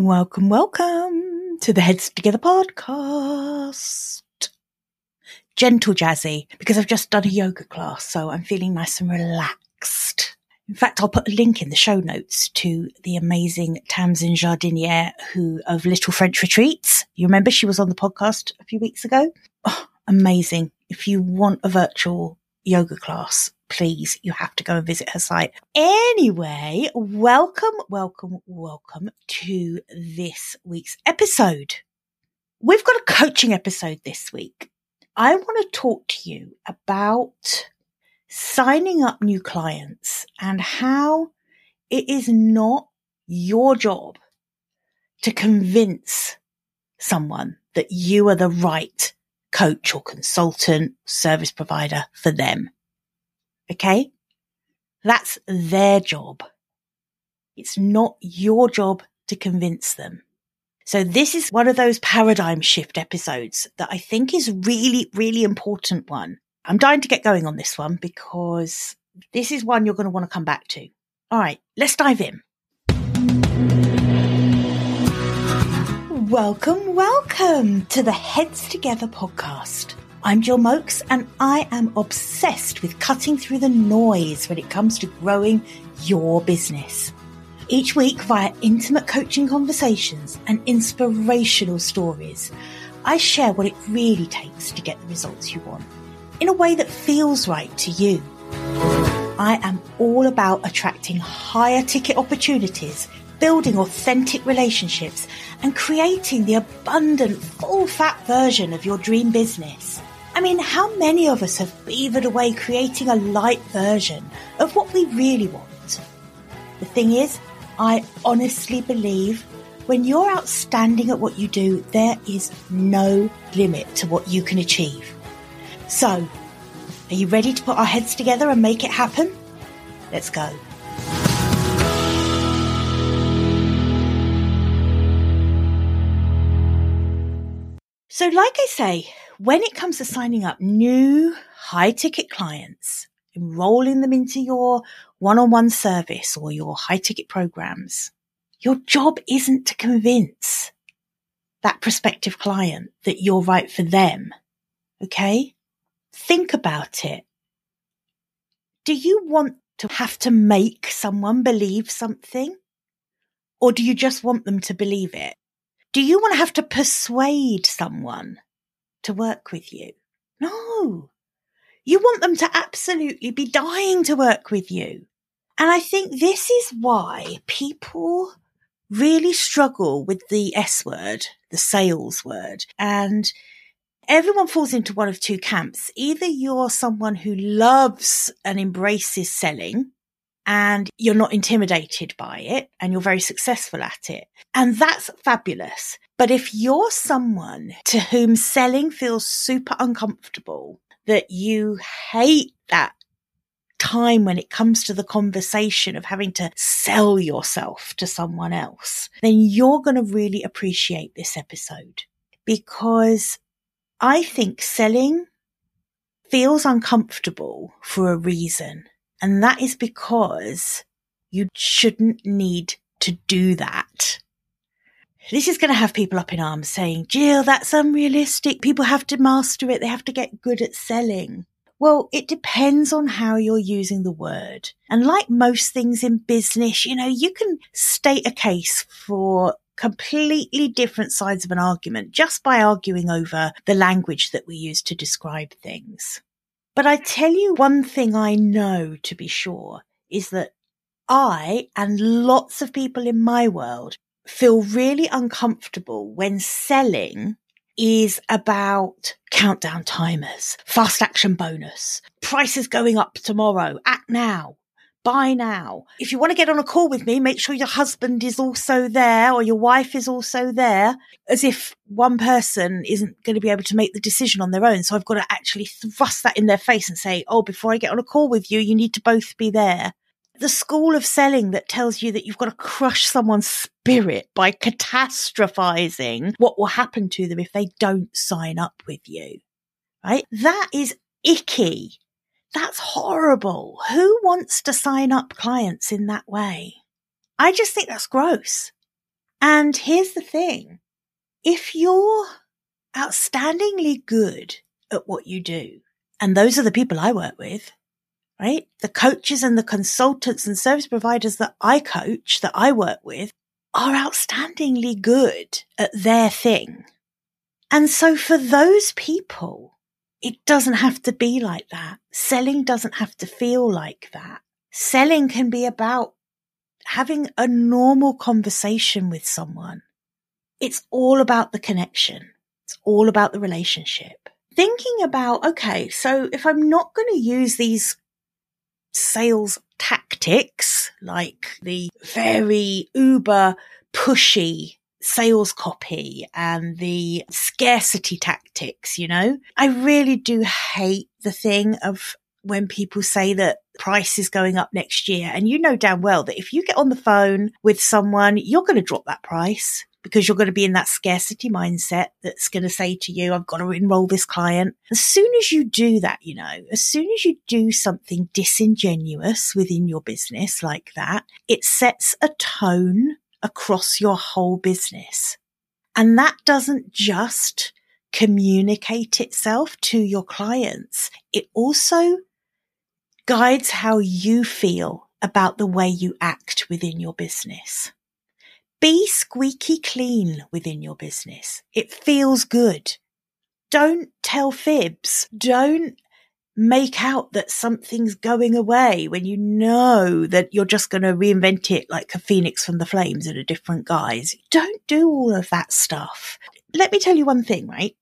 Welcome, welcome to the Heads Together podcast. Gentle jazzy because I've just done a yoga class, so I'm feeling nice and relaxed. In fact, I'll put a link in the show notes to the amazing Tamsin Jardinier who of Little French Retreats. You remember she was on the podcast a few weeks ago? Oh, amazing. If you want a virtual yoga class, please, you have to go and visit her site. Anyway, welcome, welcome, welcome to this week's episode. We've got a coaching episode this week. I want to talk to you about signing up new clients and how it is not your job to convince someone that you are the right coach or consultant, service provider for them. Okay? That's their job. It's not your job to convince them. So this is one of those paradigm shift episodes that I think is really, really important one. I'm dying to get going on this one because this is one you're going to want to come back to. All right, let's dive in. Welcome, welcome to the Heads Together podcast. I'm Gill Moakes and I am obsessed with cutting through the noise when it comes to growing your business. Each week, via intimate coaching conversations and inspirational stories, I share what it really takes to get the results you want in a way that feels right to you. I am all about attracting higher ticket opportunities, building authentic relationships, and creating the abundant, full fat version of your dream business. I mean, how many of us have beavered away creating a light version of what we really want? The thing is, I honestly believe when you're outstanding at what you do, there is no limit to what you can achieve. So, are you ready to put our heads together and make it happen? Let's go. So, like I say, when it comes to signing up new high ticket clients, enrolling them into your one on one service or your high ticket programs, your job isn't to convince that prospective client that you're right for them. Okay? Think about it. Do you want to have to make someone believe something? Or do you just want them to believe it? Do you want to have to persuade someone to work with you? No. You want them to absolutely be dying to work with you. And I think this is why people really struggle with the S word, the sales word. And everyone falls into one of two camps. Either you're someone who loves and embraces selling and you're not intimidated by it and you're very successful at it. And that's fabulous. But if you're someone to whom selling feels super uncomfortable, that you hate that time when it comes to the conversation of having to sell yourself to someone else, then you're going to really appreciate this episode because I think selling feels uncomfortable for a reason. And that is because you shouldn't need to do that. This is going to have people up in arms saying, Gill, that's unrealistic. People have to master it. They have to get good at selling. Well, it depends on how you're using the word. And like most things in business, you know, you can state a case for completely different sides of an argument just by arguing over the language that we use to describe things. But I tell you one thing I know to be sure is that I and lots of people in my world feel really uncomfortable when selling is about countdown timers, fast action bonus, prices going up tomorrow, act now, buy now. If you want to get on a call with me, make sure your husband is also there or your wife is also there, as if one person isn't going to be able to make the decision on their own. So I've got to actually thrust that in their face and say, Oh, before I get on a call with you, you need to both be there the school of selling that tells you that you've got to crush someone's spirit by catastrophizing what will happen to them if they don't sign up with you. Right? That is icky. That's horrible. Who wants to sign up clients in that way? I just think that's gross. And here's the thing. If you're outstandingly good at what you do, and those are the people I work with, right? The coaches and the consultants and service providers that I coach, that I work with are outstandingly good at their thing. And so for those people, it doesn't have to be like that. Selling doesn't have to feel like that. Selling can be about having a normal conversation with someone. It's all about the connection. It's all about the relationship. Thinking about, okay, so if I'm not going to use these sales tactics, like the very uber pushy sales copy and the scarcity tactics, you know, I really do hate the thing of when people say that price is going up next year. And you know damn well that if you get on the phone with someone, you're going to drop that price because you're going to be in that scarcity mindset that's going to say to you, I've got to enroll this client. As soon as you do that, you know, as soon as you do something disingenuous within your business like that, it sets a tone across your whole business. And that doesn't just communicate itself to your clients. It also guides how you feel about the way you act within your business. Be squeaky clean within your business. It feels good. Don't tell fibs. Don't make out that something's going away when you know that you're just going to reinvent it like a phoenix from the flames in a different guise. Don't do all of that stuff. Let me tell you one thing, right?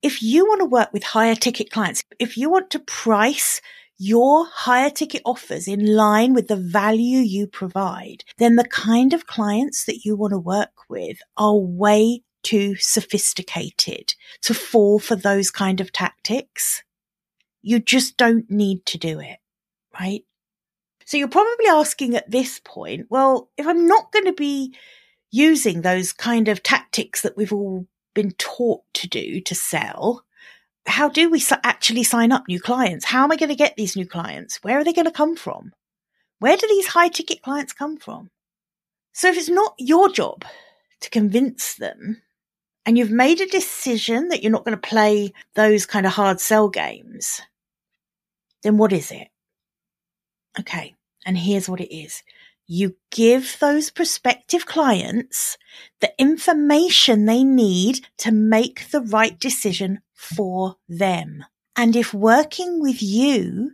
If you want to work with higher ticket clients, if you want to price your higher ticket offers in line with the value you provide, then the kind of clients that you want to work with are way too sophisticated to fall for those kind of tactics. You just don't need to do it, right? So you're probably asking at this point, well, if I'm not going to be using those kind of tactics that we've all been taught to do to sell, how do we actually sign up new clients? How am I going to get these new clients? Where are they going to come from? Where do these high ticket clients come from? So if it's not your job to convince them and you've made a decision that you're not going to play those kind of hard sell games, then what is it? Okay. And here's what it is. You give those prospective clients the information they need to make the right decision for them. And if working with you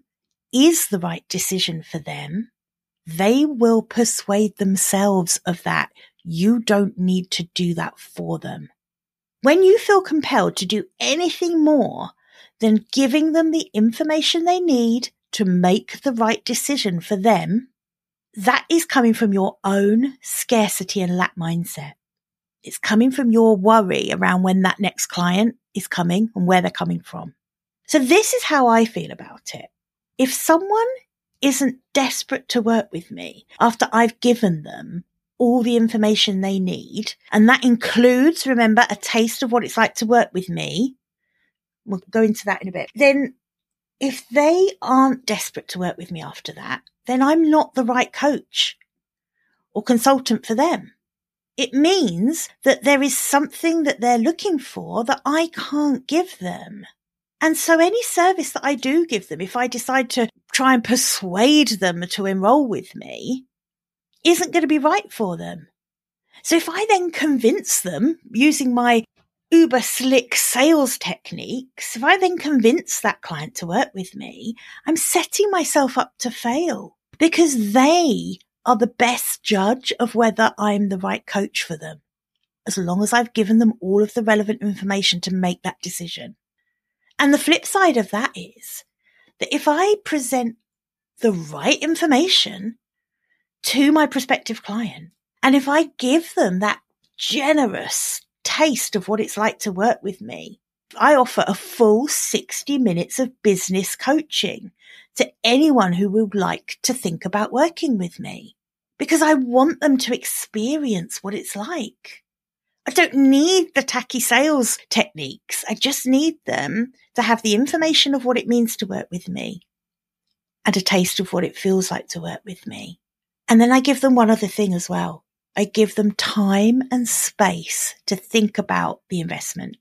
is the right decision for them, they will persuade themselves of that. You don't need to do that for them. When you feel compelled to do anything more than giving them the information they need to make the right decision for them, that is coming from your own scarcity and lack mindset. It's coming from your worry around when that next client is coming and where they're coming from. So this is how I feel about it. If someone isn't desperate to work with me after I've given them all the information they need, and that includes, remember, a taste of what it's like to work with me. We'll go into that in a bit. Then if they aren't desperate to work with me after that, then I'm not the right coach or consultant for them. It means that there is something that they're looking for that I can't give them. And so any service that I do give them, if I decide to try and persuade them to enroll with me, isn't going to be right for them. So if I then convince them using my uber slick sales techniques, if I then convince that client to work with me, I'm setting myself up to fail because they are the best judge of whether I'm the right coach for them, as long as I've given them all of the relevant information to make that decision. And the flip side of that is that if I present the right information to my prospective client, and if I give them that generous taste of what it's like to work with me, I offer a full 60 minutes of business coaching to anyone who would like to think about working with me because I want them to experience what it's like. I don't need the tacky sales techniques. I just need them to have the information of what it means to work with me and a taste of what it feels like to work with me. And then I give them one other thing as well. I give them time and space to think about the investment.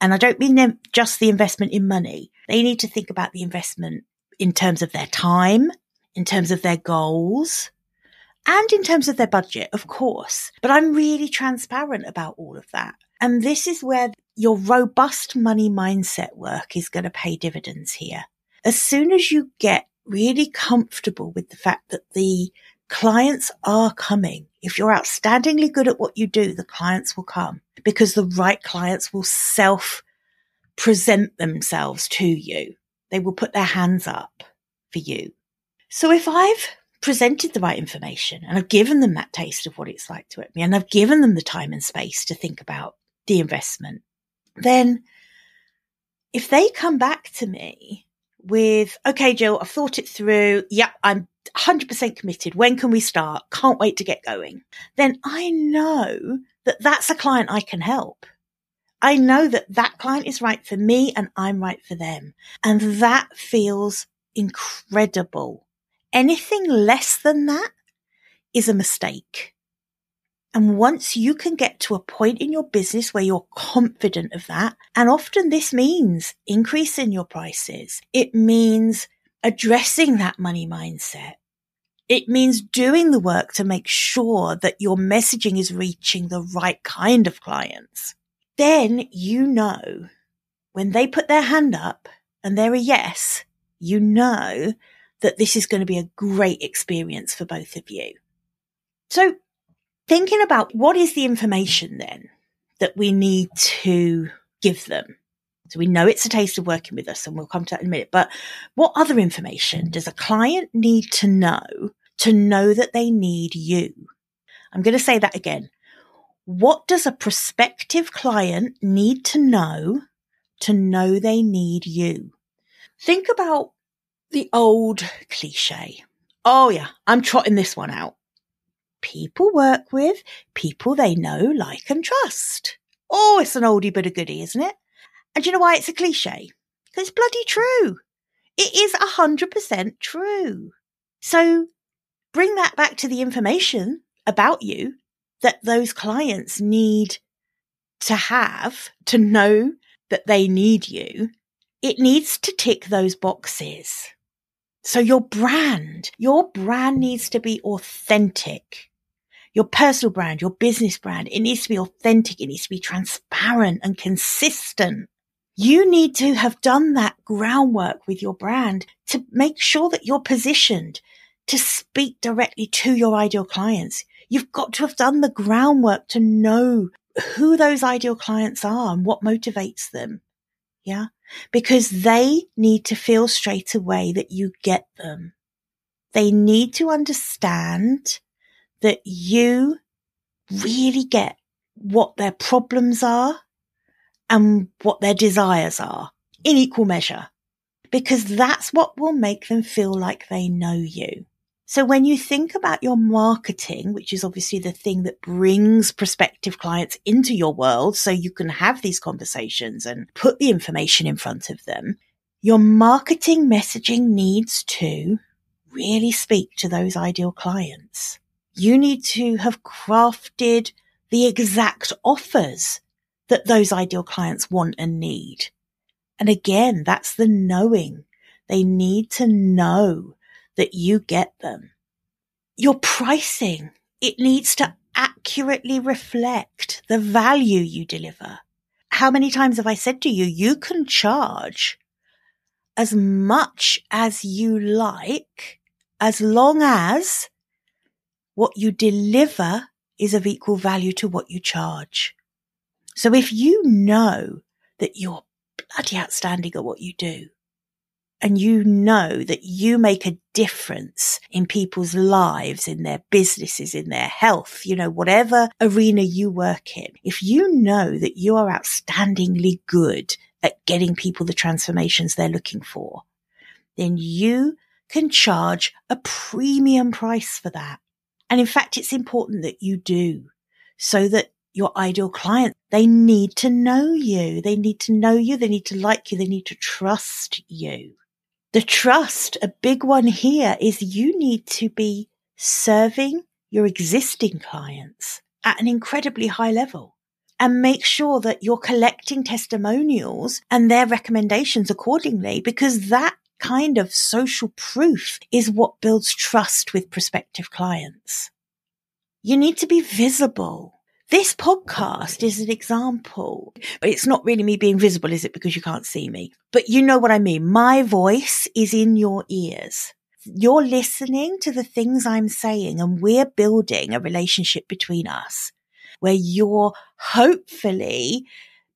And I don't mean just the investment in money. They need to think about the investment in terms of their time, in terms of their goals, and in terms of their budget, of course. But I'm really transparent about all of that. And this is where your robust money mindset work is going to pay dividends here. As soon as you get really comfortable with the fact that the clients are coming, if you're outstandingly good at what you do, the clients will come because the right clients will self present themselves to you. They will put their hands up for you. So if I've presented the right information and I've given them that taste of what it's like to work me and I've given them the time and space to think about the investment, then if they come back to me with, okay, Gill, I've thought it through. Yep, I'm 100% committed. When can we start? Can't wait to get going. Then I know that that's a client I can help. I know that that client is right for me and I'm right for them. And that feels incredible. Anything less than that is a mistake. And once you can get to a point in your business where you're confident of that, and often this means increasing your prices. It means addressing that money mindset. It means doing the work to make sure that your messaging is reaching the right kind of clients. Then you know when they put their hand up and they're a yes, you know that this is going to be a great experience for both of you. So thinking about what is the information then that we need to give them. So we know it's a taste of working with us and we'll come to that in a minute. But what other information does a client need to know to know that they need you? I'm going to say that again. What does a prospective client need to know to know they need you? Think about the old cliche. Oh yeah, I'm trotting this one out people work with, people they know, like and trust. Oh, it's an oldie but a goodie, isn't it? And do you know why it's a cliche? Because it's bloody true. It is a hundred percent true. So bring that back to the information about you that those clients need to have to know that they need you. It needs to tick those boxes. So your brand, your brand needs to be authentic your personal brand, your business brand, it needs to be authentic. It needs to be transparent and consistent. You need to have done that groundwork with your brand to make sure that you're positioned to speak directly to your ideal clients. You've got to have done the groundwork to know who those ideal clients are and what motivates them. Yeah. Because they need to feel straight away that you get them. They need to understand that you really get what their problems are and what their desires are in equal measure, because that's what will make them feel like they know you. So when you think about your marketing, which is obviously the thing that brings prospective clients into your world so you can have these conversations and put the information in front of them, your marketing messaging needs to really speak to those ideal clients you need to have crafted the exact offers that those ideal clients want and need. And again, that's the knowing. They need to know that you get them. Your pricing, it needs to accurately reflect the value you deliver. How many times have I said to you, you can charge as much as you like as long as what you deliver is of equal value to what you charge. So if you know that you're bloody outstanding at what you do, and you know that you make a difference in people's lives, in their businesses, in their health, you know, whatever arena you work in, if you know that you are outstandingly good at getting people the transformations they're looking for, then you can charge a premium price for that. And in fact, it's important that you do so that your ideal client, they need to know you. They need to know you. They need to like you. They need to trust you. The trust, a big one here is you need to be serving your existing clients at an incredibly high level and make sure that you're collecting testimonials and their recommendations accordingly because that kind of social proof is what builds trust with prospective clients. You need to be visible. This podcast is an example. It's not really me being visible, is it? Because you can't see me, but you know what I mean. My voice is in your ears. You're listening to the things I'm saying and we're building a relationship between us where you're hopefully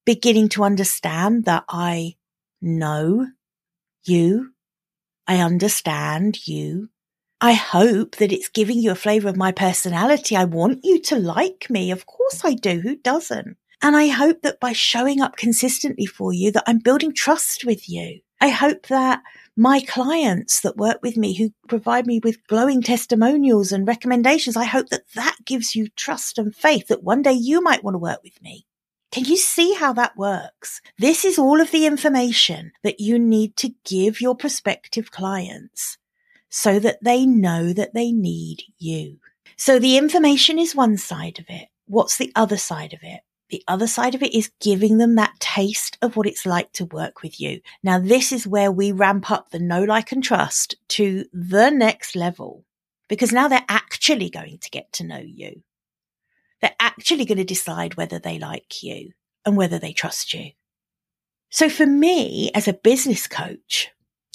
beginning to understand that I know you. I understand you. I hope that it's giving you a flavor of my personality. I want you to like me. Of course I do. Who doesn't? And I hope that by showing up consistently for you, that I'm building trust with you. I hope that my clients that work with me who provide me with glowing testimonials and recommendations, I hope that that gives you trust and faith that one day you might want to work with me. Can you see how that works? This is all of the information that you need to give your prospective clients so that they know that they need you. So the information is one side of it. What's the other side of it? The other side of it is giving them that taste of what it's like to work with you. Now, this is where we ramp up the know, like, and trust to the next level because now they're actually going to get to know you. They're actually going to decide whether they like you and whether they trust you. So for me as a business coach,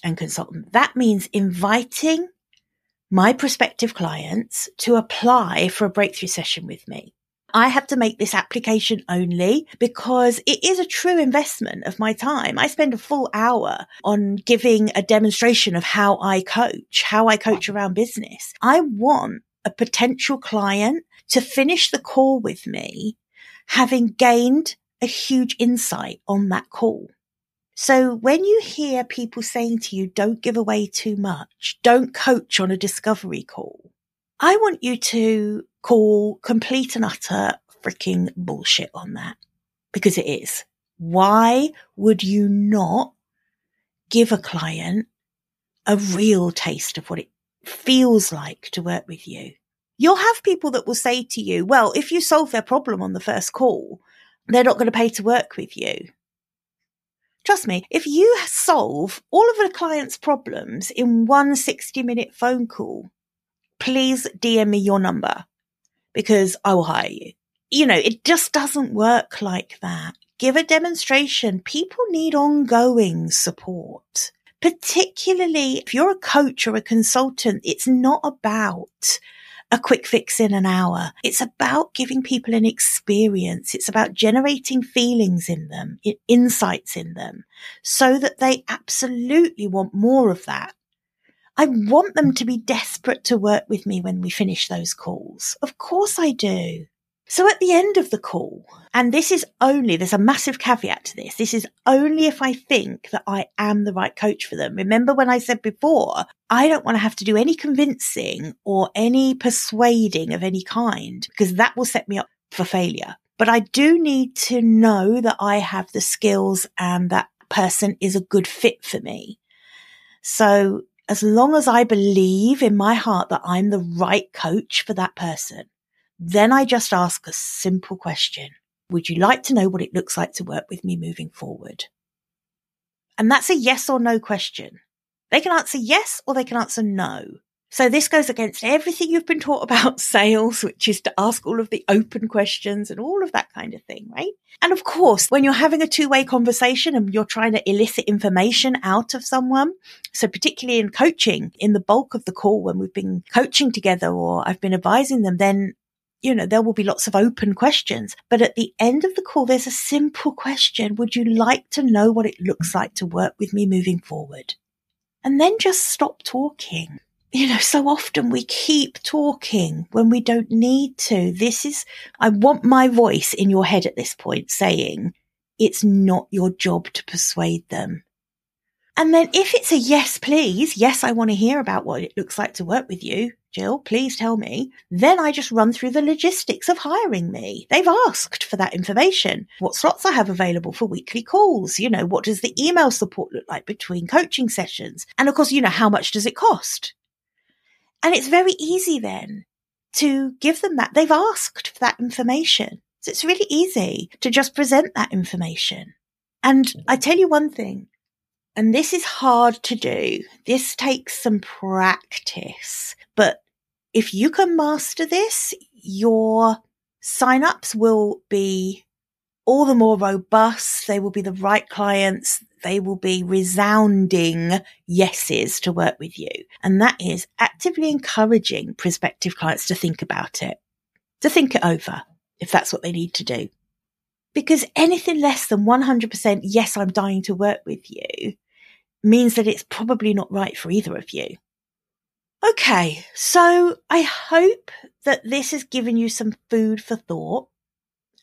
and consultant. That means inviting my prospective clients to apply for a breakthrough session with me. I have to make this application only because it is a true investment of my time. I spend a full hour on giving a demonstration of how I coach, how I coach around business. I want a potential client to finish the call with me having gained a huge insight on that call. So when you hear people saying to you, don't give away too much, don't coach on a discovery call, I want you to call complete and utter freaking bullshit on that because it is. Why would you not give a client a real taste of what it feels like to work with you? You'll have people that will say to you, well, if you solve their problem on the first call, they're not going to pay to work with you. Trust me, if you solve all of a client's problems in one 60 minute phone call, please DM me your number because I will hire you. You know, it just doesn't work like that. Give a demonstration. People need ongoing support. Particularly if you're a coach or a consultant, it's not about a quick fix in an hour. It's about giving people an experience. It's about generating feelings in them, insights in them so that they absolutely want more of that. I want them to be desperate to work with me when we finish those calls. Of course I do. So at the end of the call, and this is only, there's a massive caveat to this. This is only if I think that I am the right coach for them. Remember when I said before, I don't want to have to do any convincing or any persuading of any kind because that will set me up for failure. But I do need to know that I have the skills and that person is a good fit for me. So as long as I believe in my heart that I'm the right coach for that person, then I just ask a simple question. Would you like to know what it looks like to work with me moving forward? And that's a yes or no question. They can answer yes or they can answer no. So this goes against everything you've been taught about sales, which is to ask all of the open questions and all of that kind of thing, right? And of course, when you're having a two way conversation and you're trying to elicit information out of someone, so particularly in coaching, in the bulk of the call when we've been coaching together or I've been advising them, then you know, there will be lots of open questions. But at the end of the call, there's a simple question. Would you like to know what it looks like to work with me moving forward? And then just stop talking. You know, so often we keep talking when we don't need to. This is, I want my voice in your head at this point saying, it's not your job to persuade them. And then if it's a yes, please, yes, I want to hear about what it looks like to work with you. Gill, please tell me. Then I just run through the logistics of hiring me. They've asked for that information. What slots I have available for weekly calls. You know, what does the email support look like between coaching sessions? And of course, you know, how much does it cost? And it's very easy then to give them that. They've asked for that information. So it's really easy to just present that information. And I tell you one thing, and this is hard to do. This takes some practice, but if you can master this, your signups will be all the more robust. They will be the right clients. They will be resounding yeses to work with you. And that is actively encouraging prospective clients to think about it, to think it over if that's what they need to do. Because anything less than 100% yes, I'm dying to work with you means that it's probably not right for either of you. Okay, so I hope that this has given you some food for thought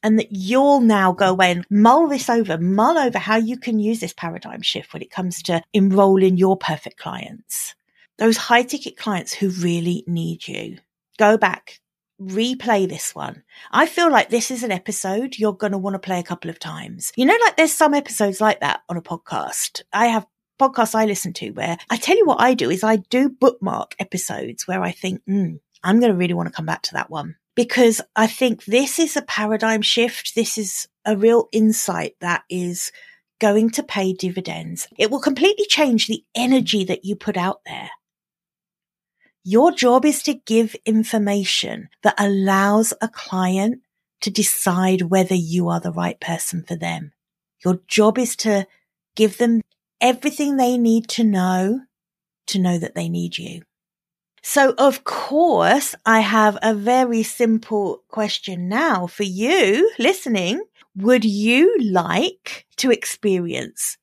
and that you'll now go away and mull this over, mull over how you can use this paradigm shift when it comes to enrolling your perfect clients. Those high ticket clients who really need you. Go back, replay this one. I feel like this is an episode you're going to want to play a couple of times. You know, like there's some episodes like that on a podcast. I have podcasts I listen to where I tell you what I do is I do bookmark episodes where I think, mm, I'm going to really want to come back to that one because I think this is a paradigm shift. This is a real insight that is going to pay dividends. It will completely change the energy that you put out there. Your job is to give information that allows a client to decide whether you are the right person for them. Your job is to give them everything they need to know to know that they need you. So of course, I have a very simple question now for you listening. Would you like to experience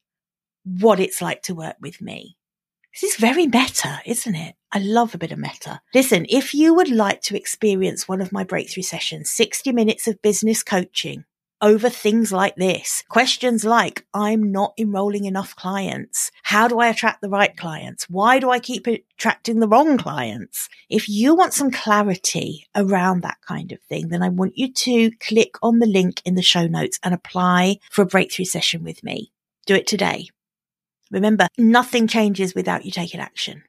what it's like to work with me? This is very meta, isn't it? I love a bit of meta. Listen, if you would like to experience one of my breakthrough sessions, 60 minutes of business coaching, over things like this. Questions like, I'm not enrolling enough clients. How do I attract the right clients? Why do I keep attracting the wrong clients? If you want some clarity around that kind of thing, then I want you to click on the link in the show notes and apply for a breakthrough session with me. Do it today. Remember, nothing changes without you taking action.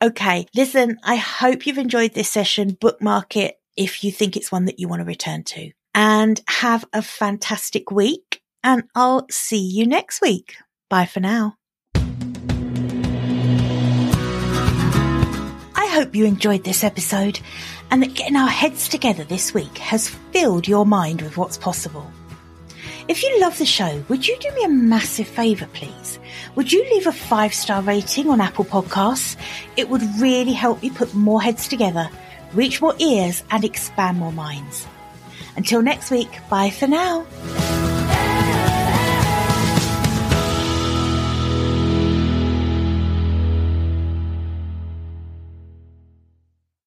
Okay. Listen, I hope you've enjoyed this session. Bookmark it if you think it's one that you want to return to and have a fantastic week. And I'll see you next week. Bye for now. I hope you enjoyed this episode and that getting our heads together this week has filled your mind with what's possible. If you love the show, would you do me a massive favour, please? Would you leave a five star rating on Apple Podcasts? It would really help me put more heads together, reach more ears, and expand more minds. Until next week, bye for now.